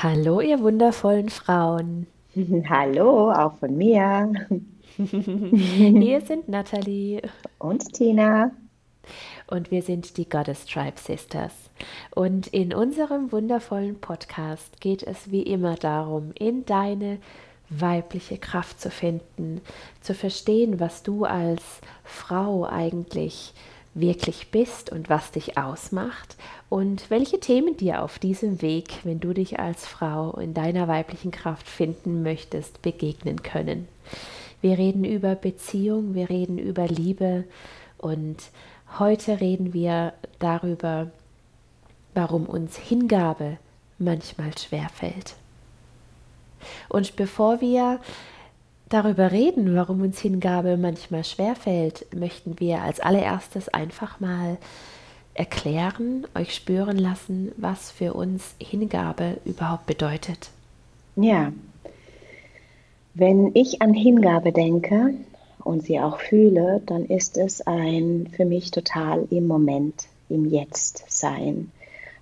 Hallo, ihr wundervollen Frauen. Hallo, auch von mir. Hier sind Nathalie und Tina. Und wir sind die Goddess Tribe Sisters. Und in unserem wundervollen Podcast geht es wie immer darum, in deine weibliche Kraft zu finden, zu verstehen, was du als Frau eigentlich wirklich bist und was dich ausmacht und welche Themen dir auf diesem Weg, wenn du dich als Frau in deiner weiblichen Kraft finden möchtest, begegnen können. Wir reden über Beziehung, wir reden über Liebe und heute reden wir darüber, warum uns Hingabe manchmal schwerfällt. Und bevor wir darüber reden, warum uns Hingabe manchmal schwerfällt, möchten wir als allererstes einfach mal erklären, euch spüren lassen, was für uns Hingabe überhaupt bedeutet. Ja, wenn ich an Hingabe denke und sie auch fühle, dann ist es ein für mich total im Moment, im Jetzt sein.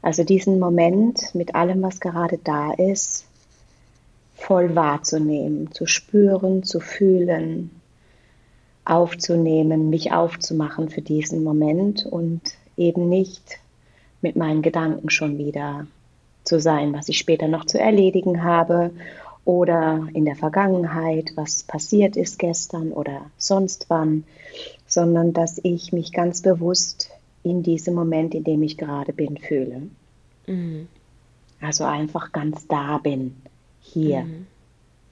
Also diesen Moment mit allem, was gerade da ist, voll wahrzunehmen, zu spüren, zu fühlen, aufzunehmen, mich aufzumachen für diesen Moment und eben nicht mit meinen Gedanken schon wieder zu sein, was ich später noch zu erledigen habe oder in der Vergangenheit, was passiert ist gestern oder sonst wann, sondern dass ich mich ganz bewusst in diesem Moment, in dem ich gerade bin, fühle. Mhm. Also einfach ganz da bin hier, mhm.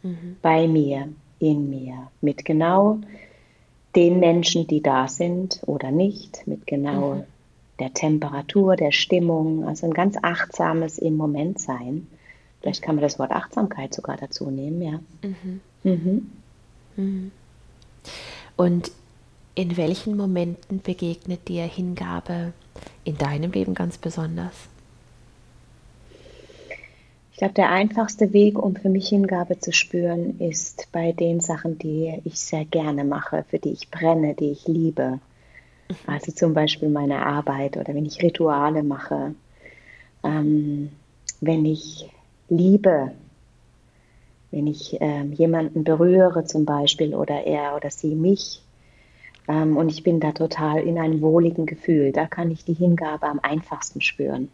Mhm. bei mir, in mir, mit genau den Menschen, die da sind oder nicht, mit genau mhm. der Temperatur, der Stimmung, also ein ganz achtsames im Moment sein. Vielleicht kann man das Wort Achtsamkeit sogar dazu nehmen, ja. Mhm. Mhm. Und in welchen Momenten begegnet dir Hingabe in deinem Leben ganz besonders? Ich glaube, der einfachste Weg, um für mich Hingabe zu spüren, ist bei den Sachen, die ich sehr gerne mache, für die ich brenne, die ich liebe. Mhm. Also zum Beispiel meine Arbeit oder wenn ich Rituale mache, ähm, wenn ich liebe, wenn ich ähm, jemanden berühre zum Beispiel oder er oder sie mich ähm, und ich bin da total in einem wohligen Gefühl, da kann ich die Hingabe am einfachsten spüren.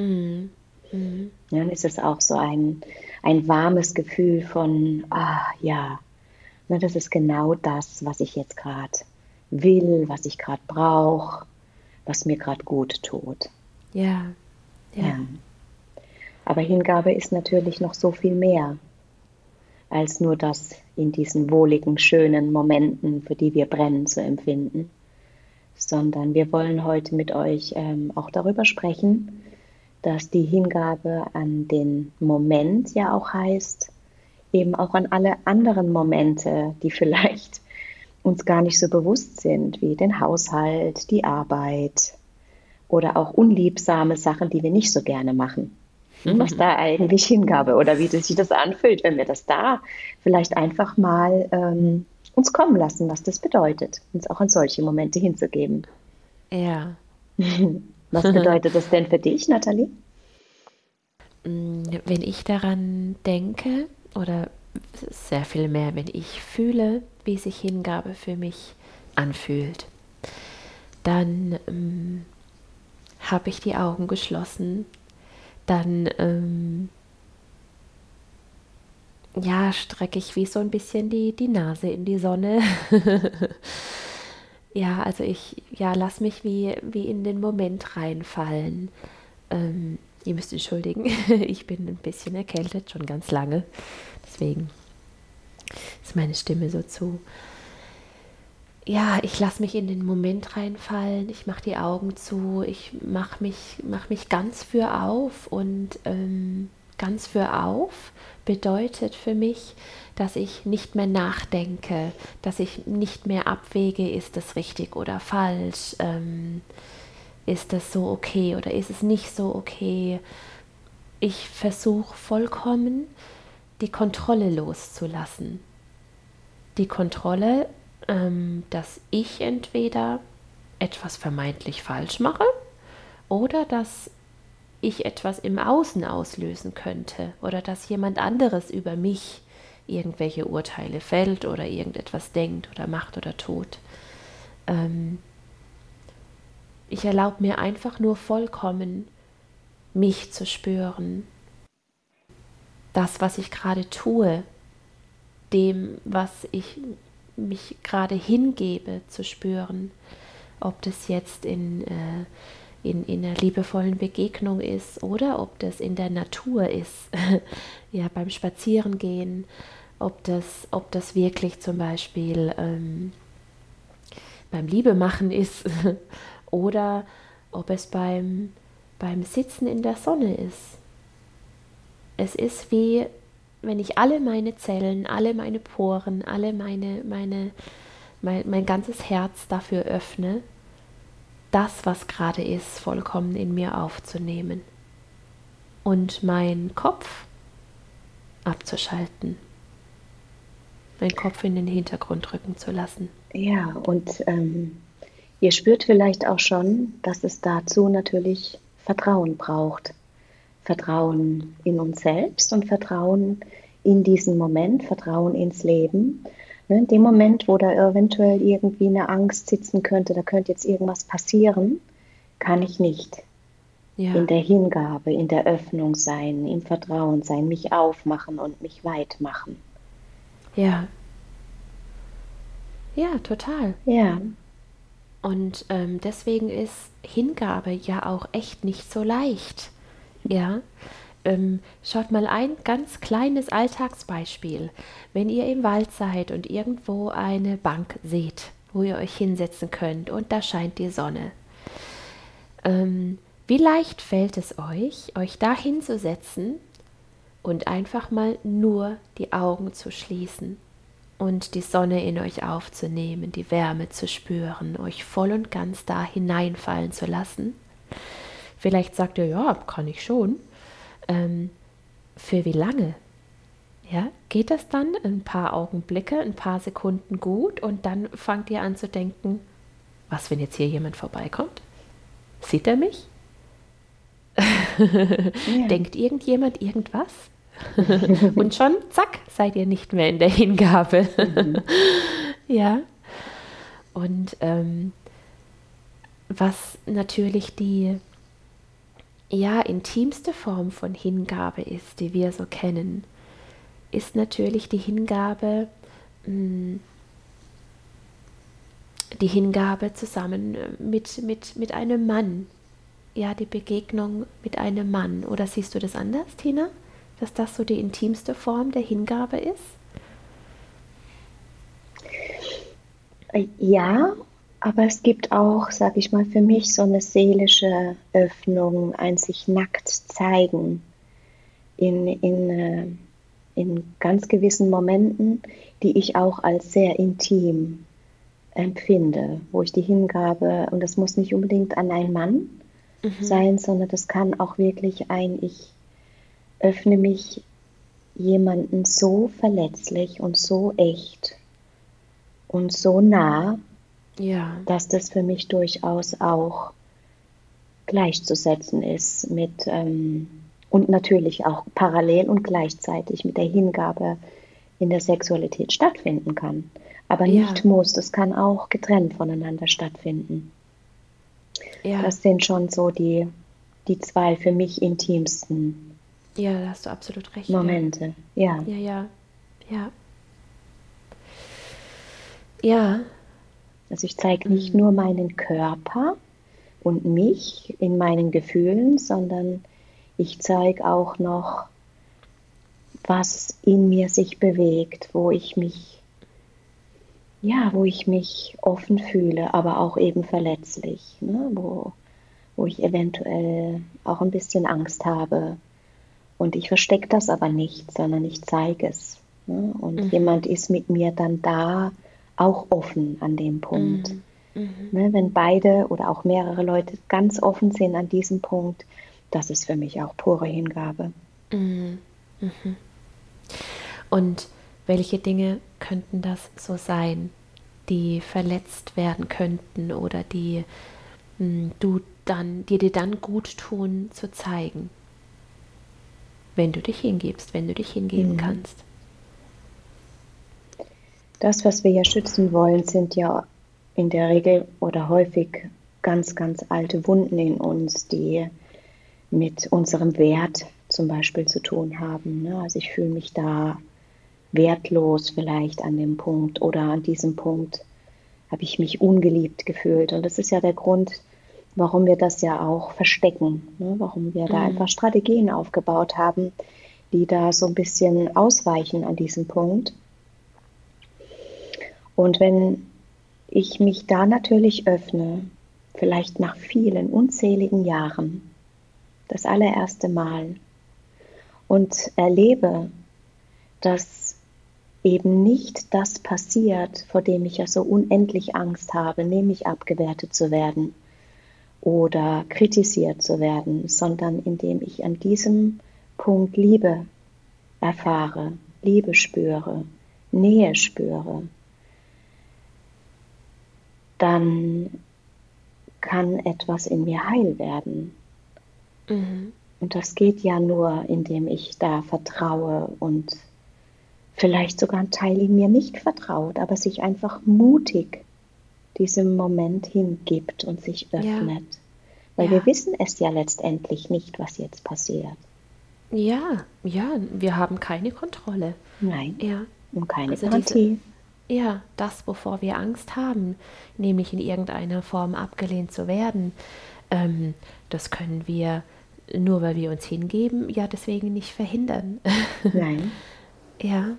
Mhm. Mhm. Ja, dann ist es auch so ein, ein warmes Gefühl von, ah ja, ne, das ist genau das, was ich jetzt gerade will, was ich gerade brauche, was mir gerade gut tut. Ja, ja, ja. Aber Hingabe ist natürlich noch so viel mehr als nur das in diesen wohligen, schönen Momenten, für die wir brennen, zu empfinden, sondern wir wollen heute mit euch ähm, auch darüber sprechen, dass die Hingabe an den Moment ja auch heißt, eben auch an alle anderen Momente, die vielleicht uns gar nicht so bewusst sind, wie den Haushalt, die Arbeit oder auch unliebsame Sachen, die wir nicht so gerne machen. Mhm. Was da eigentlich Hingabe oder wie sich das anfühlt, wenn wir das da vielleicht einfach mal ähm, uns kommen lassen, was das bedeutet, uns auch an solche Momente hinzugeben. Ja. Was bedeutet das denn für dich, Nathalie? Mm, wenn ich daran denke, oder sehr viel mehr, wenn ich fühle, wie sich Hingabe für mich anfühlt, dann ähm, habe ich die Augen geschlossen, dann ähm, ja, strecke ich wie so ein bisschen die, die Nase in die Sonne. ja, also ich ja, lass mich wie, wie in den Moment reinfallen. Ähm, ihr müsst entschuldigen, ich bin ein bisschen erkältet, schon ganz lange. Deswegen ist meine Stimme so zu. Ja, ich lasse mich in den Moment reinfallen, ich mache die Augen zu, ich mache mich, mach mich ganz für auf und ähm, ganz für auf bedeutet für mich, dass ich nicht mehr nachdenke, dass ich nicht mehr abwäge, ist das richtig oder falsch, ähm, ist das so okay oder ist es nicht so okay. Ich versuche vollkommen die Kontrolle loszulassen. Die Kontrolle, ähm, dass ich entweder etwas vermeintlich falsch mache oder dass ich etwas im Außen auslösen könnte oder dass jemand anderes über mich irgendwelche Urteile fällt oder irgendetwas denkt oder macht oder tut. Ähm, ich erlaube mir einfach nur vollkommen, mich zu spüren. Das, was ich gerade tue, dem, was ich mich gerade hingebe, zu spüren. Ob das jetzt in, äh, in, in einer liebevollen Begegnung ist oder ob das in der Natur ist, ja, beim Spazierengehen, ob das, ob das wirklich zum Beispiel ähm, beim Liebemachen ist oder ob es beim, beim Sitzen in der Sonne ist. Es ist wie, wenn ich alle meine Zellen, alle meine Poren, alle meine, meine, mein, mein ganzes Herz dafür öffne, das, was gerade ist, vollkommen in mir aufzunehmen und meinen Kopf abzuschalten, meinen Kopf in den Hintergrund rücken zu lassen. Ja, und ähm, ihr spürt vielleicht auch schon, dass es dazu natürlich Vertrauen braucht. Vertrauen in uns selbst und Vertrauen in diesen Moment, Vertrauen ins Leben. Ne, in dem Moment, wo da eventuell irgendwie eine Angst sitzen könnte, da könnte jetzt irgendwas passieren, kann ich nicht ja. in der Hingabe, in der Öffnung sein, im Vertrauen sein, mich aufmachen und mich weit machen. Ja. Ja, total. Ja. Und ähm, deswegen ist Hingabe ja auch echt nicht so leicht. Ja. Ähm, schaut mal ein ganz kleines Alltagsbeispiel. Wenn ihr im Wald seid und irgendwo eine Bank seht, wo ihr euch hinsetzen könnt und da scheint die Sonne. Ähm, wie leicht fällt es euch, euch da hinzusetzen und einfach mal nur die Augen zu schließen und die Sonne in euch aufzunehmen, die Wärme zu spüren, euch voll und ganz da hineinfallen zu lassen? Vielleicht sagt ihr, ja, kann ich schon. Ähm, für wie lange? Ja, geht das dann ein paar Augenblicke, ein paar Sekunden gut und dann fangt ihr an zu denken, was, wenn jetzt hier jemand vorbeikommt? Sieht er mich? Ja. Denkt irgendjemand irgendwas? und schon, zack, seid ihr nicht mehr in der Hingabe. Mhm. ja. Und ähm, was natürlich die ja, intimste Form von Hingabe ist, die wir so kennen, ist natürlich die Hingabe, mm, die Hingabe zusammen mit, mit, mit einem Mann. Ja, die Begegnung mit einem Mann. Oder siehst du das anders, Tina? Dass das so die intimste Form der Hingabe ist? Ja, aber es gibt auch, sage ich mal, für mich so eine seelische Öffnung, ein sich nackt zeigen in, in, äh, in ganz gewissen Momenten, die ich auch als sehr intim empfinde, wo ich die Hingabe, und das muss nicht unbedingt an einen Mann mhm. sein, sondern das kann auch wirklich ein, ich öffne mich jemanden so verletzlich und so echt und so nah, ja. dass das für mich durchaus auch gleichzusetzen ist mit ähm, und natürlich auch parallel und gleichzeitig mit der Hingabe in der Sexualität stattfinden kann. Aber ja. nicht muss, das kann auch getrennt voneinander stattfinden. Ja. Das sind schon so die, die zwei für mich intimsten ja, da hast du absolut recht. Momente, ja. Ja, ja, ja. Ja, also ich zeige nicht mhm. nur meinen Körper und mich in meinen Gefühlen, sondern ich zeige auch noch, was in mir sich bewegt, wo ich mich, ja, wo ich mich offen fühle, aber auch eben verletzlich, ne? wo, wo ich eventuell auch ein bisschen Angst habe. Und ich verstecke das aber nicht, sondern ich zeige es. Ne? Und mhm. jemand ist mit mir dann da, auch offen an dem Punkt. Mhm. Mhm. Ne, wenn beide oder auch mehrere Leute ganz offen sind an diesem Punkt, das ist für mich auch pure Hingabe. Mhm. mhm. Und welche Dinge könnten das so sein, die verletzt werden könnten oder die mh, hm, du dann, die dir dann gut tun, zu zeigen. Wenn du dich hingibst, wenn du dich hingeben mhm. kannst. Das, was wir ja schützen wollen, sind ja in der Regel oder häufig ganz, ganz alte Wunden in uns, die mit unserem Wert zum Beispiel zu tun haben. Ne? Also ich fühle mich da wertlos vielleicht an dem Punkt oder an diesem Punkt habe ich mich ungeliebt gefühlt. Und das ist ja der Grund, warum wir das ja auch verstecken, ne? warum wir mhm. da einfach Strategien aufgebaut haben, die da so ein bisschen ausweichen an diesem Punkt. Und wenn ich mich da natürlich öffne, vielleicht nach vielen unzähligen Jahren, das allererste Mal, und erlebe, dass eben nicht das passiert, vor dem ich ja so unendlich Angst habe, nämlich abgewertet zu werden oder kritisiert zu werden, sondern indem ich an diesem Punkt Liebe erfahre, Liebe spüre, Nähe spüre, dann kann etwas in mir heil werden. Mhm. Und das geht ja nur, indem ich da vertraue und vielleicht sogar ein Teil in mir nicht vertraut, aber sich einfach mutig diesem Moment hingibt und sich öffnet. Ja. Weil ja. wir wissen es ja letztendlich nicht, was jetzt passiert. Ja, ja, wir haben keine Kontrolle. Nein. Ja. Und keine also Garantie. Diese, ja, das, wovor wir Angst haben, nämlich in irgendeiner Form abgelehnt zu werden, ähm, das können wir nur weil wir uns hingeben, ja deswegen nicht verhindern. Nein. ja.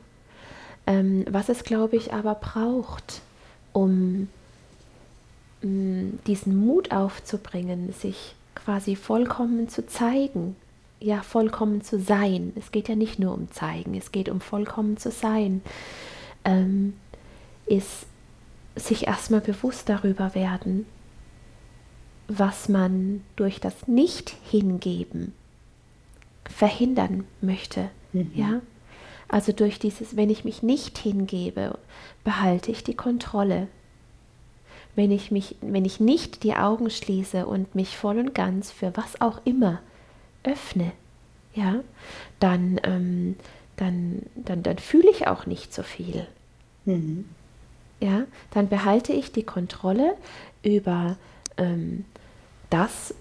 Ähm, was es, glaube ich, aber braucht, um mh, mm, diesen Mut aufzubringen, sich quasi vollkommen zu zeigen, ja, vollkommen zu sein. Es geht ja nicht nur um zeigen, es geht um vollkommen zu sein, ähm, ist sich erstmal bewusst darüber werden, was man durch das Nicht-Hingeben verhindern möchte. Mhm. Ja? Also durch dieses, wenn ich mich nicht hingebe, behalte ich die Kontrolle. Wenn ich mich, wenn ich nicht die Augen schließe und mich voll und ganz für was auch immer öffne, ja, dann, ähm, dann, dann, dann fühle ich auch nicht so viel. Mhm. Ja, dann behalte ich die Kontrolle über ähm, das,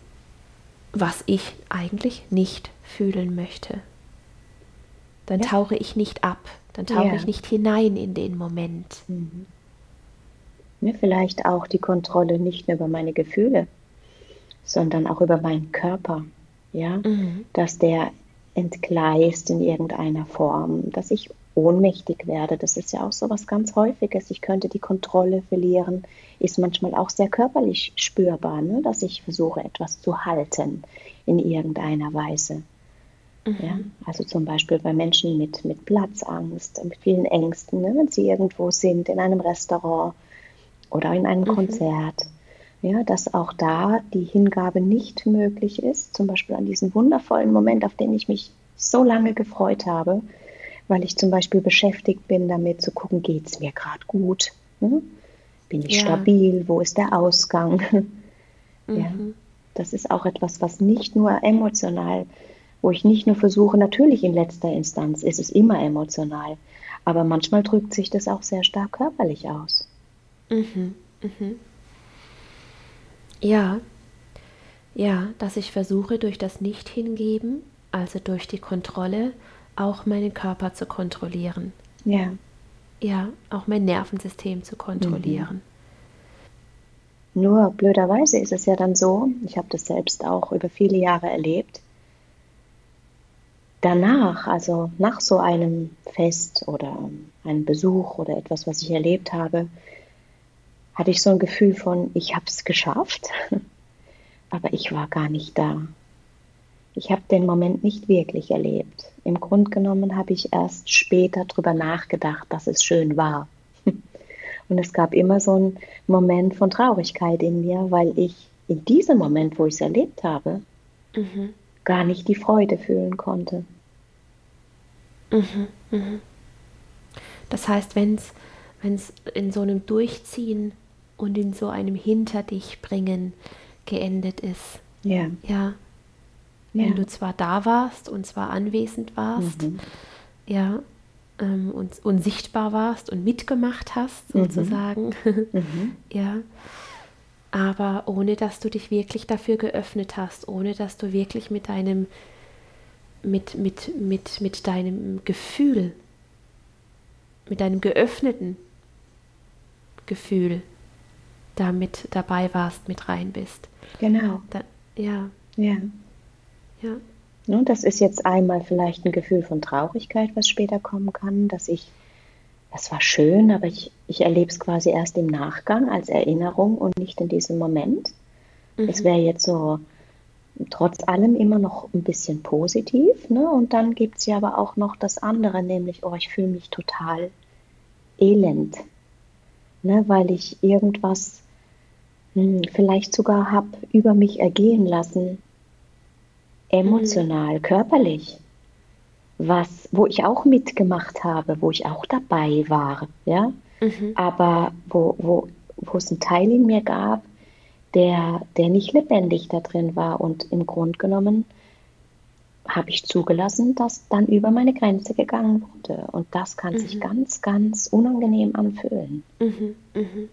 was ich eigentlich nicht fühlen möchte. Dann ja. tauche ich nicht ab, dann tauche ja. ich nicht hinein in den Moment. Mhm. Ja, vielleicht auch die Kontrolle nicht nur über meine Gefühle, sondern auch über meinen Körper. Ja, mhm. dass der entgleist in irgendeiner Form, dass ich ohnmächtig werde. Das ist ja auch so was ganz Häufiges. Ich könnte die Kontrolle verlieren. Ist manchmal auch sehr körperlich spürbar, ne? dass ich versuche, etwas zu halten in irgendeiner Weise. Mhm. Ja? Also zum Beispiel bei Menschen mit, mit Platzangst, mit vielen Ängsten, ne? wenn sie irgendwo sind, in einem Restaurant oder in einem mhm. Konzert. Ja, dass auch da die Hingabe nicht möglich ist, zum Beispiel an diesen wundervollen Moment, auf den ich mich so lange gefreut habe, weil ich zum Beispiel beschäftigt bin, damit zu gucken, geht es mir gerade gut? Hm? Bin ich ja. stabil? Wo ist der Ausgang? Mhm. Ja, das ist auch etwas, was nicht nur emotional, wo ich nicht nur versuche, natürlich in letzter Instanz ist es immer emotional, aber manchmal drückt sich das auch sehr stark körperlich aus. Mhm. Mhm. Ja, ja, dass ich versuche durch das Nicht-Hingeben, also durch die Kontrolle, auch meinen Körper zu kontrollieren. Ja. Ja, auch mein Nervensystem zu kontrollieren. Mhm. Nur blöderweise ist es ja dann so, ich habe das selbst auch über viele Jahre erlebt, danach, also nach so einem Fest oder einem Besuch oder etwas, was ich erlebt habe, hatte ich so ein Gefühl von, ich habe es geschafft, aber ich war gar nicht da. Ich habe den Moment nicht wirklich erlebt. Im Grunde genommen habe ich erst später darüber nachgedacht, dass es schön war. Und es gab immer so einen Moment von Traurigkeit in mir, weil ich in diesem Moment, wo ich es erlebt habe, mhm. gar nicht die Freude fühlen konnte. Mhm, mhm. Das heißt, wenn es in so einem Durchziehen und in so einem Hinter dich bringen geendet ist. Ja. Ja. Wenn ja. du zwar da warst und zwar anwesend warst, mhm. ja, ähm, und, und sichtbar warst und mitgemacht hast, mhm. sozusagen, mhm. ja, aber ohne dass du dich wirklich dafür geöffnet hast, ohne dass du wirklich mit deinem, mit, mit, mit, mit deinem Gefühl, mit deinem geöffneten Gefühl damit dabei warst, mit rein bist. Genau. Da, ja. Ja. Ja. Und das ist jetzt einmal vielleicht ein Gefühl von Traurigkeit, was später kommen kann, dass ich, das war schön, aber ich, ich erlebe es quasi erst im Nachgang als Erinnerung und nicht in diesem Moment. Mhm. Es wäre jetzt so trotz allem immer noch ein bisschen positiv. Ne? Und dann gibt es ja aber auch noch das andere, nämlich, oh, ich fühle mich total elend, ne? weil ich irgendwas hm, vielleicht sogar habe über mich ergehen lassen, emotional, mhm. körperlich, was, wo ich auch mitgemacht habe, wo ich auch dabei war, ja, mhm. aber wo, wo, wo es einen Teil in mir gab, der, der nicht lebendig da drin war und im Grunde genommen habe ich zugelassen, dass dann über meine Grenze gegangen wurde. Und das kann mhm. sich ganz, ganz unangenehm anfühlen. Mhm. Mhm.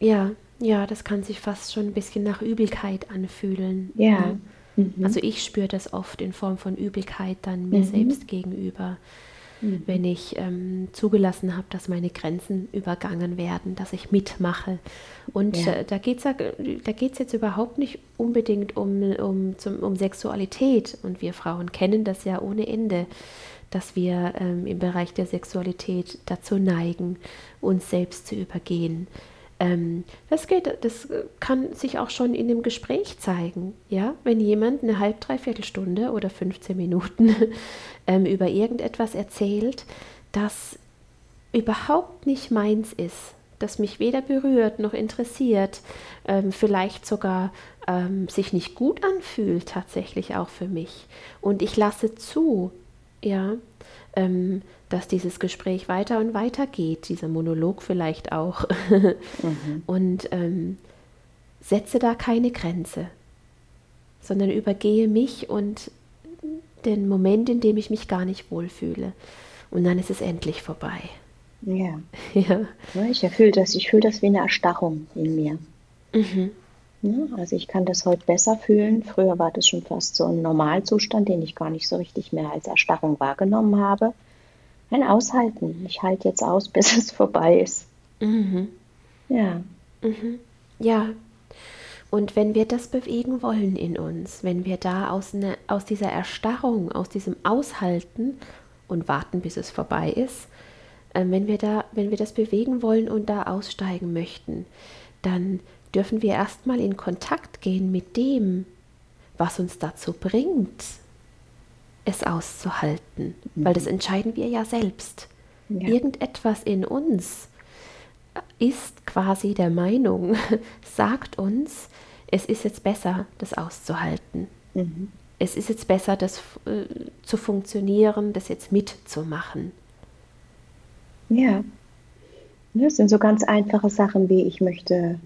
Ja, ja, das kann sich fast schon ein bisschen nach Übelkeit anfühlen. Ja. ja. Mhm. Also ich spüre das oft in Form von Übelkeit dann mir mhm. selbst gegenüber, mhm. wenn ich ähm, zugelassen habe, dass meine Grenzen übergangen werden, dass ich mitmache. Und ja. äh, da geht es da geht's jetzt überhaupt nicht unbedingt um, um, zum, um Sexualität. Und wir Frauen kennen das ja ohne Ende dass wir ähm, im Bereich der Sexualität dazu neigen, uns selbst zu übergehen, ähm, das, geht, das kann sich auch schon in dem Gespräch zeigen. Ja? Wenn jemand eine halb, dreiviertel Stunde oder 15 Minuten ähm, über irgendetwas erzählt, das überhaupt nicht meins ist, das mich weder berührt noch interessiert, ähm, vielleicht sogar ähm, sich nicht gut anfühlt, tatsächlich auch für mich. Und ich lasse zu, ja, ähm, dass dieses Gespräch weiter und weiter geht, dieser Monolog vielleicht auch. mhm. Und ähm, setze da keine Grenze, sondern übergehe mich und den Moment, in dem ich mich gar nicht wohlfühle. Und dann ist es endlich vorbei. Ja. ja. Ich fühle das, ich fühle das wie eine Erstarrung in mir. Mhm. Ja, also ich kann das heute besser fühlen. Früher war das schon fast so ein Normalzustand, den ich gar nicht so richtig mehr als Erstarrung wahrgenommen habe. Ein Aushalten. Ich halte jetzt aus, bis es vorbei ist. Mhm. Ja. Mhm. Ja. Und wenn wir das bewegen wollen in uns, wenn wir da aus, ne, aus dieser Erstarrung, aus diesem Aushalten und warten, bis es vorbei ist, äh, wenn wir da, wenn wir das bewegen wollen und da aussteigen möchten, dann dürfen wir erstmal in Kontakt gehen mit dem, was uns dazu bringt, es auszuhalten, mhm. weil das entscheiden wir ja selbst. Ja. Irgendetwas in uns ist quasi der Meinung, sagt uns, es ist jetzt besser, das auszuhalten. Mhm. Es ist jetzt besser, das äh, zu funktionieren, das jetzt mitzumachen. Ja. Das sind so ganz einfache Sachen wie ich möchte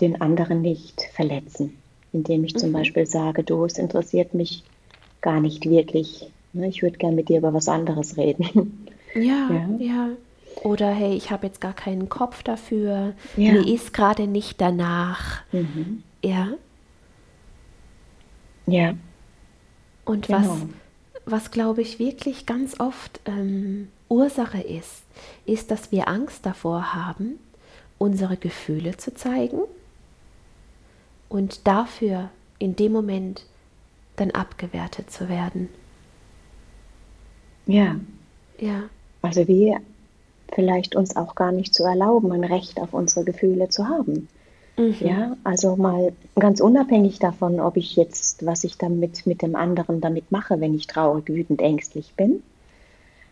den anderen nicht verletzen, indem ich zum mhm. Beispiel sage, du, es interessiert mich gar nicht wirklich. Ne? Ich würde gerne mit dir über was anderes reden. Ja, ja. ja. Oder hey, ich habe jetzt gar keinen Kopf dafür. Ja. Mir ist gerade nicht danach. Mhm. Ja. Ja. Und genau. was, was glaube ich wirklich ganz oft ähm, Ursache ist, ist, dass wir Angst davor haben, unsere Gefühle zu zeigen und dafür in dem Moment dann abgewertet zu werden. Ja. Ja. Also wir vielleicht uns auch gar nicht zu erlauben, ein Recht auf unsere Gefühle zu haben. Mhm. Ja, also mal ganz unabhängig davon, ob ich jetzt, was ich damit mit dem anderen damit mache, wenn ich traurig, wütend, ängstlich bin.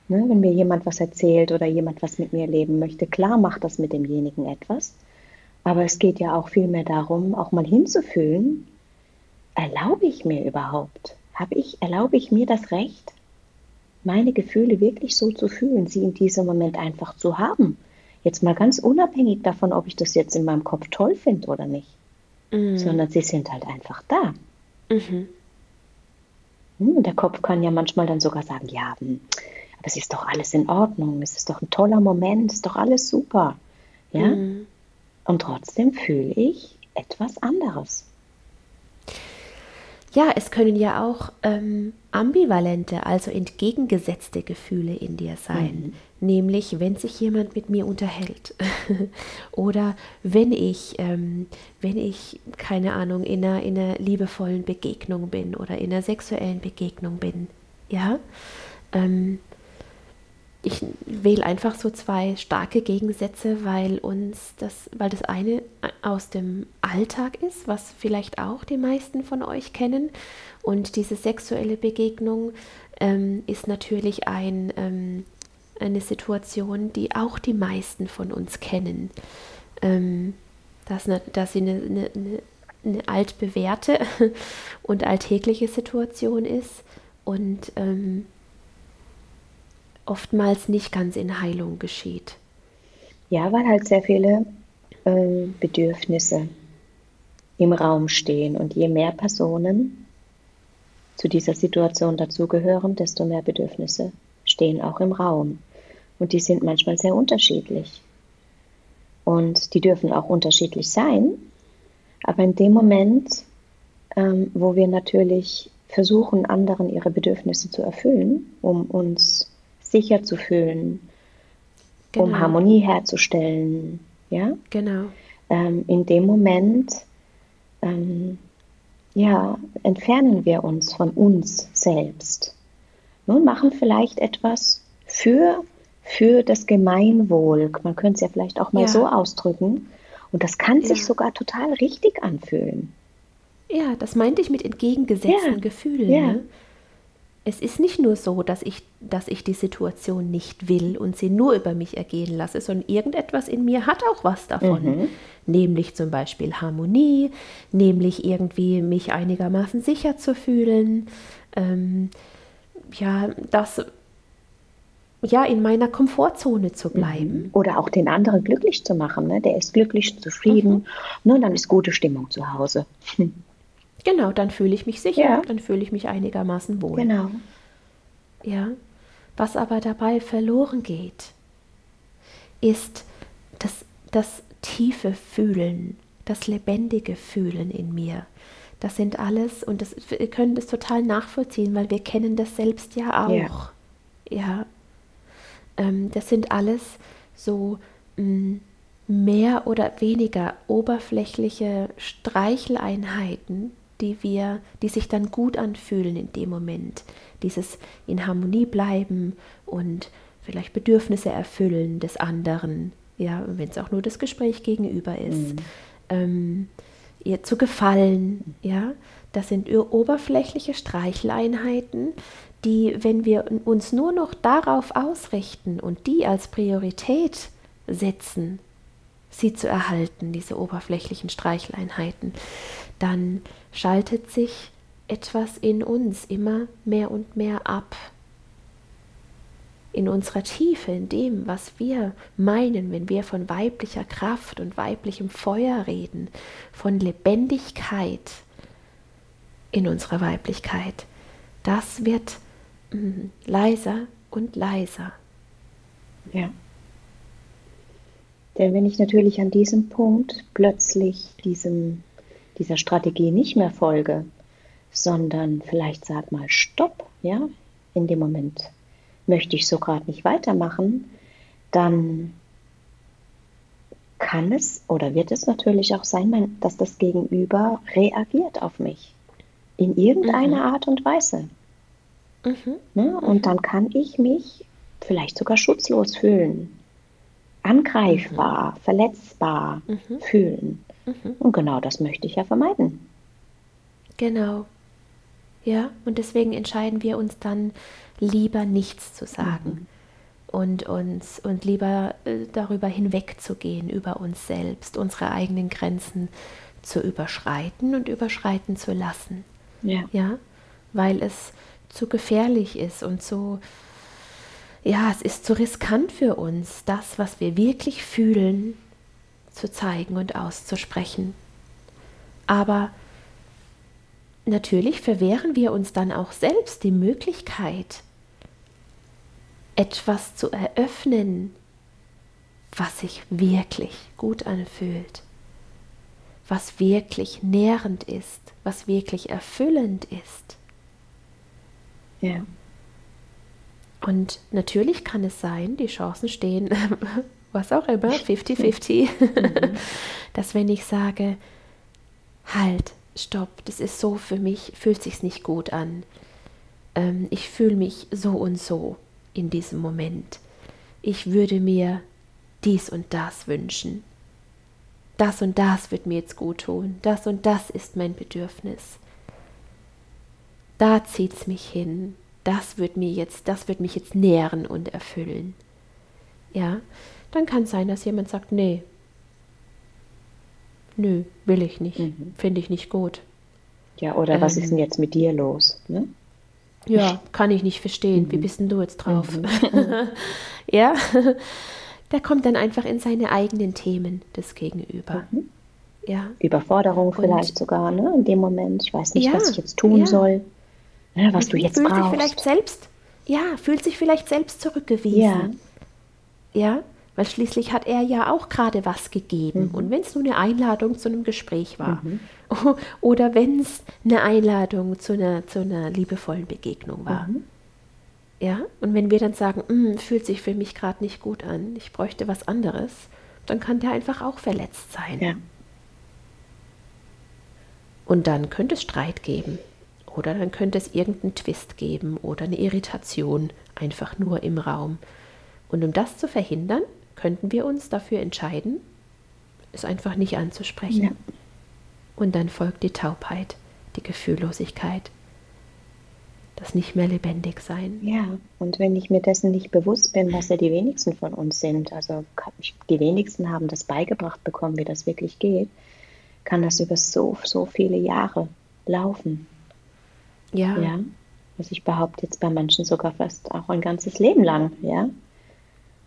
Ne, wenn mir jemand was erzählt oder jemand was mit mir leben möchte, klar macht das mit demjenigen etwas. Aber es geht ja auch vielmehr darum, auch mal hinzufühlen, erlaube ich mir überhaupt? Habe ich, erlaube ich mir das Recht, meine Gefühle wirklich so zu fühlen, sie in diesem Moment einfach zu haben? Jetzt mal ganz unabhängig davon, ob ich das jetzt in meinem Kopf toll finde oder nicht. mhm. sondern sie sind halt einfach da. Mhm. Hm, der Kopf kann ja manchmal dann sogar sagen, ja, hm, aber es ist doch alles in Ordnung, es ist doch ein toller Moment, es ist doch alles super. Ja? Mhm. Und trotzdem fühle ich etwas anderes. Ja, es können ja auch ähm, ambivalente, also entgegengesetzte Gefühle in dir sein. Mhm. Nämlich, wenn sich jemand mit mir unterhält oder wenn ich, ähm, wenn ich, keine Ahnung, in einer, in einer liebevollen Begegnung bin oder in einer sexuellen Begegnung bin. Ja, ähm, ich wähle einfach so zwei starke Gegensätze, weil uns das, weil das eine aus dem Alltag ist, was vielleicht auch die meisten von euch kennen. Und diese sexuelle Begegnung ähm, ist natürlich ein, ähm, eine Situation, die auch die meisten von uns kennen. Ähm, dass, ne, dass sie eine, eine, eine altbewährte und alltägliche Situation ist. Und ähm, oftmals nicht ganz in Heilung geschieht. Ja, weil halt sehr viele äh, Bedürfnisse im Raum stehen und je mehr Personen zu dieser Situation dazugehören, desto mehr Bedürfnisse stehen auch im Raum. Und die sind manchmal sehr unterschiedlich. Und die dürfen auch unterschiedlich sein. Aber in dem Moment, ähm, wo wir natürlich versuchen, anderen ihre Bedürfnisse zu erfüllen, um uns sicher zu fühlen, genau. um Harmonie herzustellen. Ja? Genau. Ähm, in dem Moment ähm, ja, entfernen wir uns von uns selbst. Nun machen vielleicht etwas für, für das Gemeinwohl. Man könnte es ja vielleicht auch mal ja. so ausdrücken. Und das kann ja. sich sogar total richtig anfühlen. Ja, das meinte ich mit entgegengesetzten ja. Gefühlen. Ja. Ne? Es ist nicht nur so, dass ich, dass ich die Situation nicht will und sie nur über mich ergehen lasse, sondern irgendetwas in mir hat auch was davon. Mhm. Nämlich zum Beispiel Harmonie, nämlich irgendwie mich einigermaßen sicher zu fühlen, ähm, ja, das ja, in meiner Komfortzone zu bleiben. Mhm. Oder auch den anderen glücklich zu machen. Ne? Der ist glücklich, zufrieden. Mhm. Ne? Dann ist gute Stimmung zu Hause. Genau, dann fühle ich mich sicher, ja. dann fühle ich mich einigermaßen wohl. Genau. Ja. Was aber dabei verloren geht, ist das, das tiefe Fühlen, das lebendige Fühlen in mir. Das sind alles, und das, wir können das total nachvollziehen, weil wir kennen das selbst ja auch. Ja. ja. Ähm, das sind alles so mh, mm, mehr oder weniger oberflächliche Streicheleinheiten, die wir, die sich dann gut anfühlen in dem Moment. Dieses in Harmonie bleiben und vielleicht Bedürfnisse erfüllen des anderen, ja, wenn es auch nur das Gespräch gegenüber ist. Mhm. Ähm, ihr zu gefallen, ja, das sind oberflächliche Streicheleinheiten, die, wenn wir uns nur noch darauf ausrichten und die als Priorität setzen, sie zu erhalten, diese oberflächlichen Streicheleinheiten, dann schaltet sich etwas in uns immer mehr und mehr ab. In unserer Tiefe, in dem, was wir meinen, wenn wir von weiblicher Kraft und weiblichem Feuer reden, von Lebendigkeit in unserer Weiblichkeit, das wird mh, leiser und leiser. Ja. Denn wenn ich natürlich an diesem Punkt plötzlich diesem dieser Strategie nicht mehr folge, sondern vielleicht sag mal Stopp, ja, in dem Moment möchte ich so gerade nicht weitermachen, dann kann es oder wird es natürlich auch sein, dass das Gegenüber reagiert auf mich in irgendeiner mhm. Art und Weise. Mhm. Ne? Und mhm. dann kann ich mich vielleicht sogar schutzlos fühlen, angreifbar, mhm. verletzbar mhm. fühlen. Mhm. Und genau das möchte ich ja vermeiden. Genau. Ja, und deswegen entscheiden wir uns dann lieber nichts zu sagen mhm. und uns und lieber äh, darüber hinwegzugehen, über uns selbst, unsere eigenen Grenzen zu überschreiten und überschreiten zu lassen. Ja. ja, weil es zu gefährlich ist und so, ja, es ist zu riskant für uns, das, was wir wirklich fühlen, zu zeigen und auszusprechen. Aber natürlich verwehren wir uns dann auch selbst die Möglichkeit, etwas zu eröffnen, was sich wirklich gut anfühlt, was wirklich nährend ist, was wirklich erfüllend ist. Ja. Und natürlich kann es sein, die Chancen stehen, was auch immer, 50-50, mhm. dass wenn ich sage, halt, stopp, das ist so für mich, fühlt sich nicht gut an. Ähm, ich fühle mich so und so in diesem Moment. Ich würde mir dies und das wünschen. Das und das wird mir jetzt gut tun. Das und das ist mein Bedürfnis. Da zieht es mich hin. Das wird mir jetzt, das wird mich jetzt nähren und erfüllen. Ja, dann kann es sein, dass jemand sagt, nee, nö, will ich nicht, mhm. finde ich nicht gut. Ja, oder ähm, was ist denn ähm. jetzt mit dir los? Ne? Ja, kann ich nicht verstehen. Mhm. Wie bist denn du jetzt drauf? Mhm. ja, der kommt dann einfach in seine eigenen Themen des Gegenüber. Mhm. Ja. Überforderung Und, vielleicht sogar, ne? In dem Moment. Ich weiß nicht, ja, was ich jetzt tun ja. soll. Ne, was du jetzt fühlt brauchst. Sich vielleicht selbst, ja, fühlt sich vielleicht selbst zurückgewiesen. Ja. Ja, weil schließlich hat er ja auch gerade was gegeben. Mhm. Und wenn es nur eine Einladung zu einem Gespräch war mhm. oder wenn es eine Einladung zu einer, zu einer liebevollen Begegnung war. Mhm. Ja, und wenn wir dann sagen, hm, fühlt sich für mich gerade nicht gut an, ich bräuchte was anderes, dann kann der einfach auch verletzt sein. Ja. Und dann könnte es Streit geben. Oder dann könnte es irgendeinen Twist geben oder eine Irritation einfach nur im Raum. Und um das zu verhindern, könnten wir uns dafür entscheiden, es einfach nicht anzusprechen. Ja. Und dann folgt die Taubheit, die Gefühllosigkeit, das nicht mehr lebendig sein. Ja, und wenn ich mir dessen nicht bewusst bin, was ja die wenigsten von uns sind, also die wenigsten haben das beigebracht bekommen, wie das wirklich geht, kann das über so, so viele Jahre laufen. Ja. ja. Also ich behaupte jetzt bei manchen sogar fast auch ein ganzes Leben lang, ja.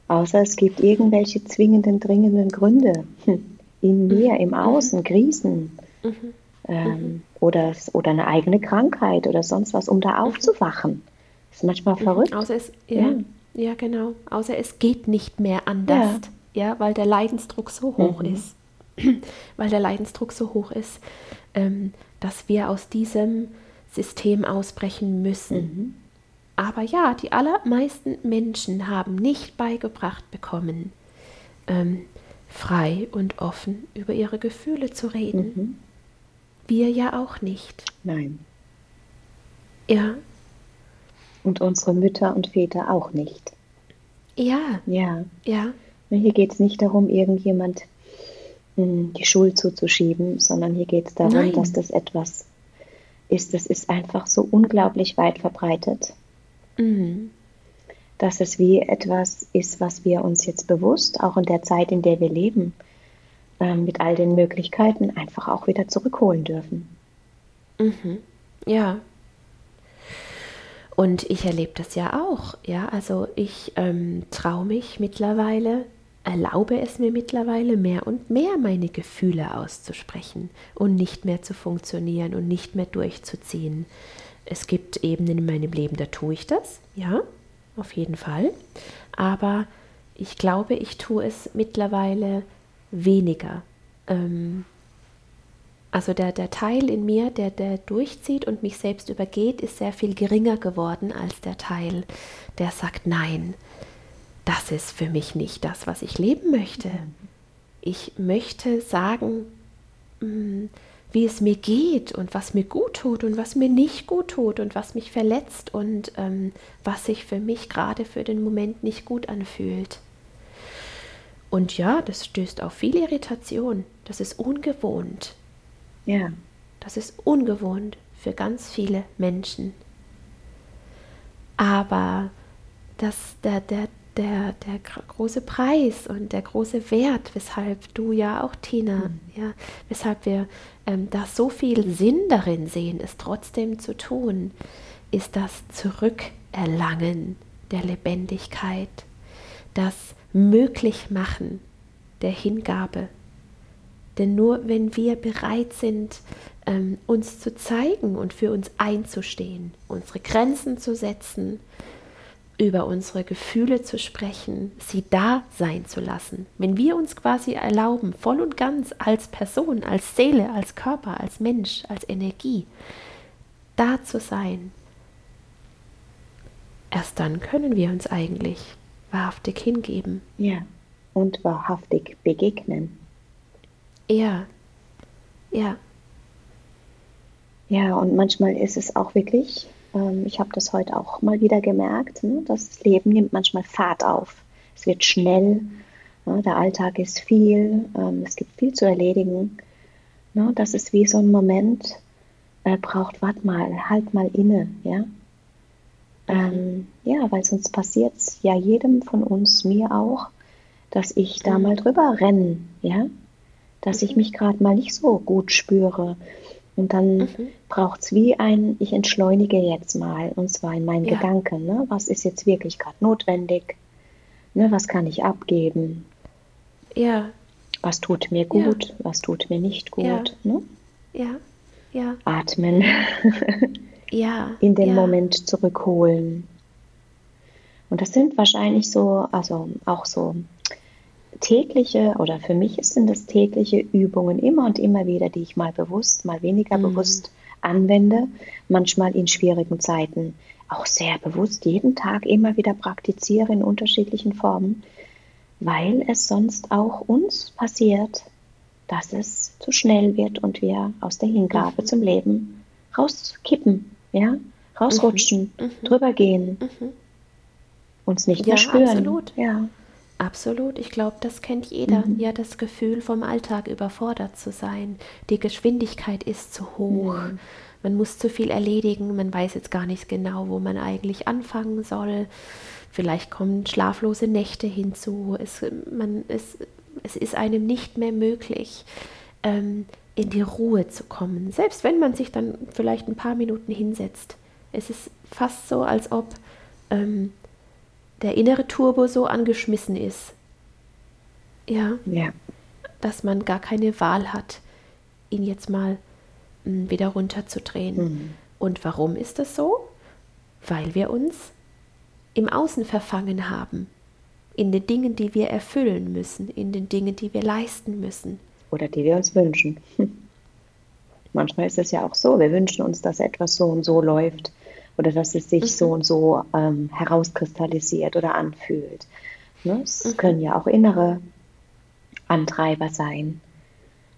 Außer es gibt irgendwelche zwingenden, dringenden Gründe in mir, mhm. im Außen, Krisen mhm. Ähm, mhm. oder, oder eine eigene Krankheit oder sonst was, um da mhm. aufzuwachen. Das ist manchmal mhm. verrückt. Außer es, ja, ja. ja, genau. Außer es geht nicht mehr anders, ja, ja weil der Leidensdruck so hoch mhm. ist. weil der Leidensdruck so hoch ist, ähm, dass wir aus diesem System ausbrechen müssen. Aber ja, die allermeisten Menschen haben nicht beigebracht bekommen, ähm, frei und offen über ihre Gefühle zu reden. Mhm. Wir ja auch nicht. Nein. Ja. Und unsere Mütter und Väter auch nicht. Ja. Ja. Ja. Hier geht es nicht darum, irgendjemand hm, die Schuld zuzuschieben, sondern hier geht es darum, Nein. dass das etwas ist, das ist einfach so unglaublich weit verbreitet. Mhm. Dass es wie etwas ist, was wir uns jetzt bewusst, auch in der Zeit, in der wir leben, äh, mit all den Möglichkeiten einfach auch wieder zurückholen dürfen. Mhm. Ja. Und ich erlebe das ja auch. Ja, also ich ähm, traue mich mittlerweile, erlaube es mir mittlerweile mehr und mehr meine Gefühle auszusprechen und nicht mehr zu funktionieren und nicht mehr durchzuziehen. Es gibt Ebenen in meinem Leben, da tue ich das, ja, auf jeden Fall. Aber ich glaube, ich tue es mittlerweile weniger. Ähm, also der, der Teil in mir, der, der durchzieht und mich selbst übergeht, ist sehr viel geringer geworden als der Teil, der sagt, nein, das ist für mich nicht das, was ich leben möchte. Ich möchte sagen, mm, wie es mir geht und was mir gut tut und was mir nicht gut tut und was mich verletzt und ähm, was sich für mich gerade für den Moment nicht gut anfühlt. Und ja, das stößt auf viel Irritation. Das ist ungewohnt. Ja. Das ist ungewohnt für ganz viele Menschen. Aber das, der, der, der, der große Preis und der große Wert, weshalb du ja auch, Tina, mhm. ja, weshalb wir ähm, da so viel Sinn darin sehen, es trotzdem zu tun, ist das Zurückerlangen der Lebendigkeit, das Möglichmachen der Hingabe, Denn nur wenn wir bereit sind, ähm, uns zu zeigen und für uns einzustehen, unsere Grenzen zu setzen, über unsere Gefühle zu sprechen, sie da sein zu lassen. Wenn wir uns quasi erlauben, voll und ganz als Person, als Seele, als Körper, als Mensch, als Energie, da zu sein, erst dann können wir uns eigentlich wahrhaftig hingeben. Ja, und wahrhaftig begegnen. Ja, ja. Ja, und manchmal ist es auch wirklich ähm, ich habe das heute auch mal wieder gemerkt, ne? das Leben nimmt manchmal Fahrt auf. Es wird schnell, ne? der Alltag ist viel, ähm, es gibt viel zu erledigen. Ne? Das ist wie so ein Moment, äh, braucht, warte mal, halt mal inne, ja. Ähm, ja, weil sonst passiert es ja jedem von uns, mir auch, dass ich da mhm. mal drüber renne, ja, dass ich mhm. mich gerade mal nicht so gut spüre, und dann mhm. braucht es wie ein, ich entschleunige jetzt mal, und zwar in meinen ja. Gedanken. Ne? Was ist jetzt wirklich gerade notwendig? Ne? Was kann ich abgeben? Ja. Was tut mir gut? Ja. Was tut mir nicht gut? Ja. Ne? ja. ja. Atmen. ja. In den. Moment zurückholen. Und das sind wahrscheinlich so, also auch so tägliche oder für mich sind das tägliche Übungen immer und immer wieder, die ich mal bewusst, mal weniger mhm. bewusst anwende, manchmal in schwierigen Zeiten auch sehr bewusst jeden Tag immer wieder praktiziere in unterschiedlichen Formen, weil es sonst auch uns passiert, dass es zu schnell wird und wir aus der Hingabe mhm. zum Leben rauskippen, ja, rausrutschen, mhm. mhm. drüber gehen, mhm. uns nicht ja, mehr spüren. Absolut. Ja, Absolut, ich glaube, das kennt jeder. Mhm. Ja, das Gefühl, vom Alltag überfordert zu sein. Die Geschwindigkeit ist zu hoch. Mhm. Man muss zu viel erledigen. Man weiß jetzt gar nicht genau, wo man eigentlich anfangen soll. Vielleicht kommen schlaflose Nächte hinzu. Es, man, es, es ist einem nicht mehr möglich, ähm, in die Ruhe zu kommen. Selbst wenn man sich dann vielleicht ein paar Minuten hinsetzt. Es ist fast so, als ob ähm, der innere Turbo so angeschmissen ist. Ja. Ja. Dass man gar keine Wahl hat, ihn jetzt mal mh, hm, wieder runterzudrehen. Mhm. Und warum ist das so? Weil wir uns im Außen verfangen haben. In den Dingen, die wir erfüllen müssen, in den Dingen, die wir leisten müssen. Oder die wir uns wünschen. Manchmal ist es ja auch so, wir wünschen uns, dass etwas so und so läuft oder dass es sich mhm. so und so ähm, herauskristallisiert oder anfühlt. Ne? Es mhm. können ja auch innere Antreiber sein.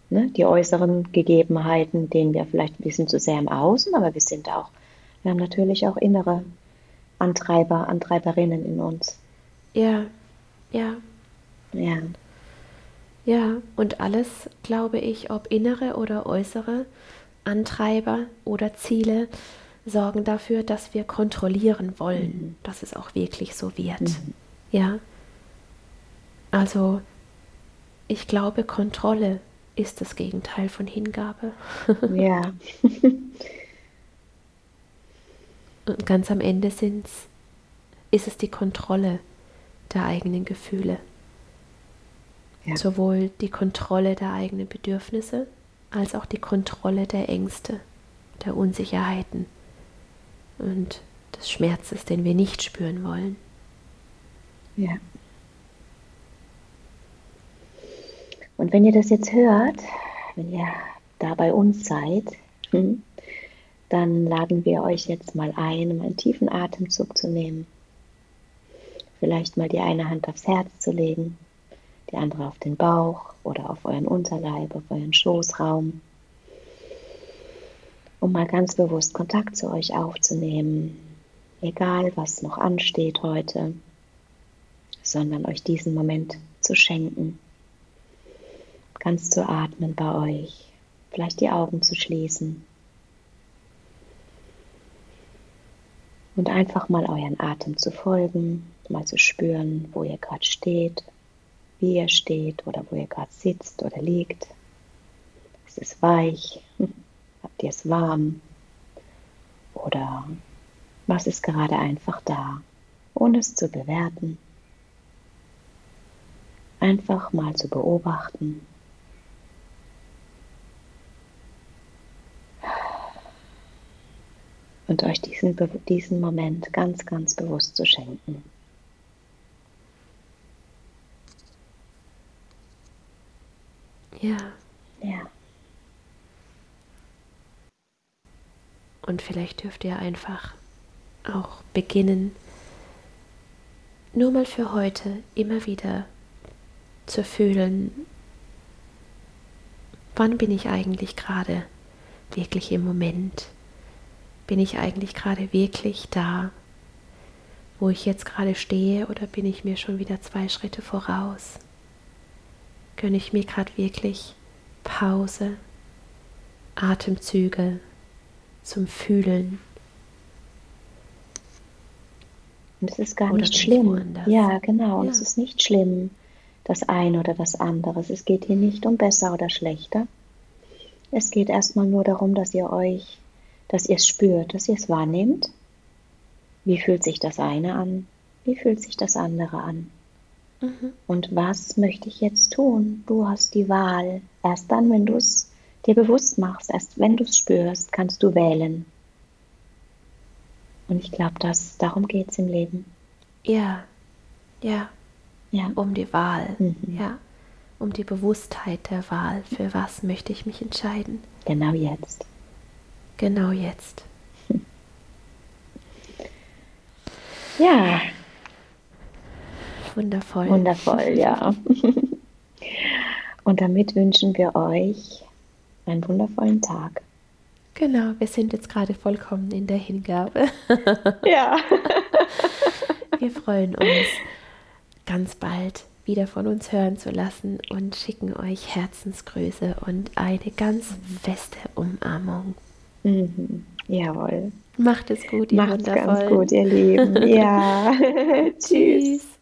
Ne? Die äußeren Gegebenheiten, denen wir vielleicht ein bisschen zu sehr im Außen, aber wir sind auch, wir haben natürlich auch innere Antreiber, Antreiberinnen in uns. Ja, ja. Ja. Ja, und alles, glaube ich, ob innere oder äußere Antreiber oder Ziele, sorgen dafür, dass wir kontrollieren wollen, mhm. dass es auch wirklich so wird. Mhm. Ja. Also ich glaube, Kontrolle ist das Gegenteil von Hingabe. Ja. Und ganz am Ende sind's, ist es die Kontrolle der eigenen Gefühle. Ja. Sowohl die Kontrolle der eigenen Bedürfnisse als auch die Kontrolle der Ängste, der Unsicherheiten und des Schmerzes, den wir nicht spüren wollen. Ja. Und wenn ihr das jetzt hört, wenn ihr da bei uns seid, hm, dann laden wir euch jetzt mal ein, um einen tiefen Atemzug zu nehmen. Vielleicht mal die eine Hand aufs Herz zu legen, die andere auf den Bauch oder auf euren Unterleib, auf euren Schoßraum um mal ganz bewusst Kontakt zu euch aufzunehmen, egal was noch ansteht heute, sondern euch diesen Moment zu schenken, ganz zu atmen bei euch, vielleicht die Augen zu schließen. Und einfach mal euren Atem zu folgen, mal zu spüren, wo ihr gerade steht, wie ihr steht oder wo ihr gerade sitzt oder liegt. Es ist weich, Habt ihr es warm? Oder was ist gerade einfach da, ohne es zu bewerten? Einfach mal zu beobachten. Und euch diesen, diesen Moment ganz, ganz bewusst zu schenken. Ja. Ja. Und vielleicht dürft ihr einfach auch beginnen, nur mal für heute immer wieder zu fühlen, wann bin ich eigentlich gerade wirklich im Moment? Bin ich eigentlich gerade wirklich da, wo ich jetzt gerade stehe, oder bin ich mir schon wieder zwei Schritte voraus? Gönne ich mir gerade wirklich Pause, Atemzüge zum Fühlen? Und es ist gar oder nicht schlimm. Ja, genau. Und ja. es ist nicht schlimm, das eine oder das andere. Es geht hier nicht um besser oder schlechter. Es geht erstmal nur darum, dass ihr euch, dass ihr es spürt, dass ihr es wahrnehmt. Wie fühlt sich das eine an? Wie fühlt sich das andere an? Mhm. Und was möchte ich jetzt tun? Du hast die Wahl. Erst dann, wenn du es dir bewusst machst, erst wenn du es spürst, kannst du wählen. Und ich glaube, darum geht es im Leben. Ja, ja ja. um die Wahl, mhm. ja, um die Bewusstheit der Wahl. Für was möchte ich mich entscheiden? Genau jetzt. Genau jetzt. Ja. Wundervoll. Wundervoll, ja. Und damit wünschen wir euch einen wundervollen Tag. Genau, wir sind jetzt gerade vollkommen in der Hingabe. Ja. wir freuen uns ganz bald wieder von uns hören zu lassen und schicken euch Herzensgrüße und eine ganz feste Umarmung. Mhm. Jawohl. Macht es gut, ihr Macht's ganz gut, ihr Lieben. Ja. Tschüss.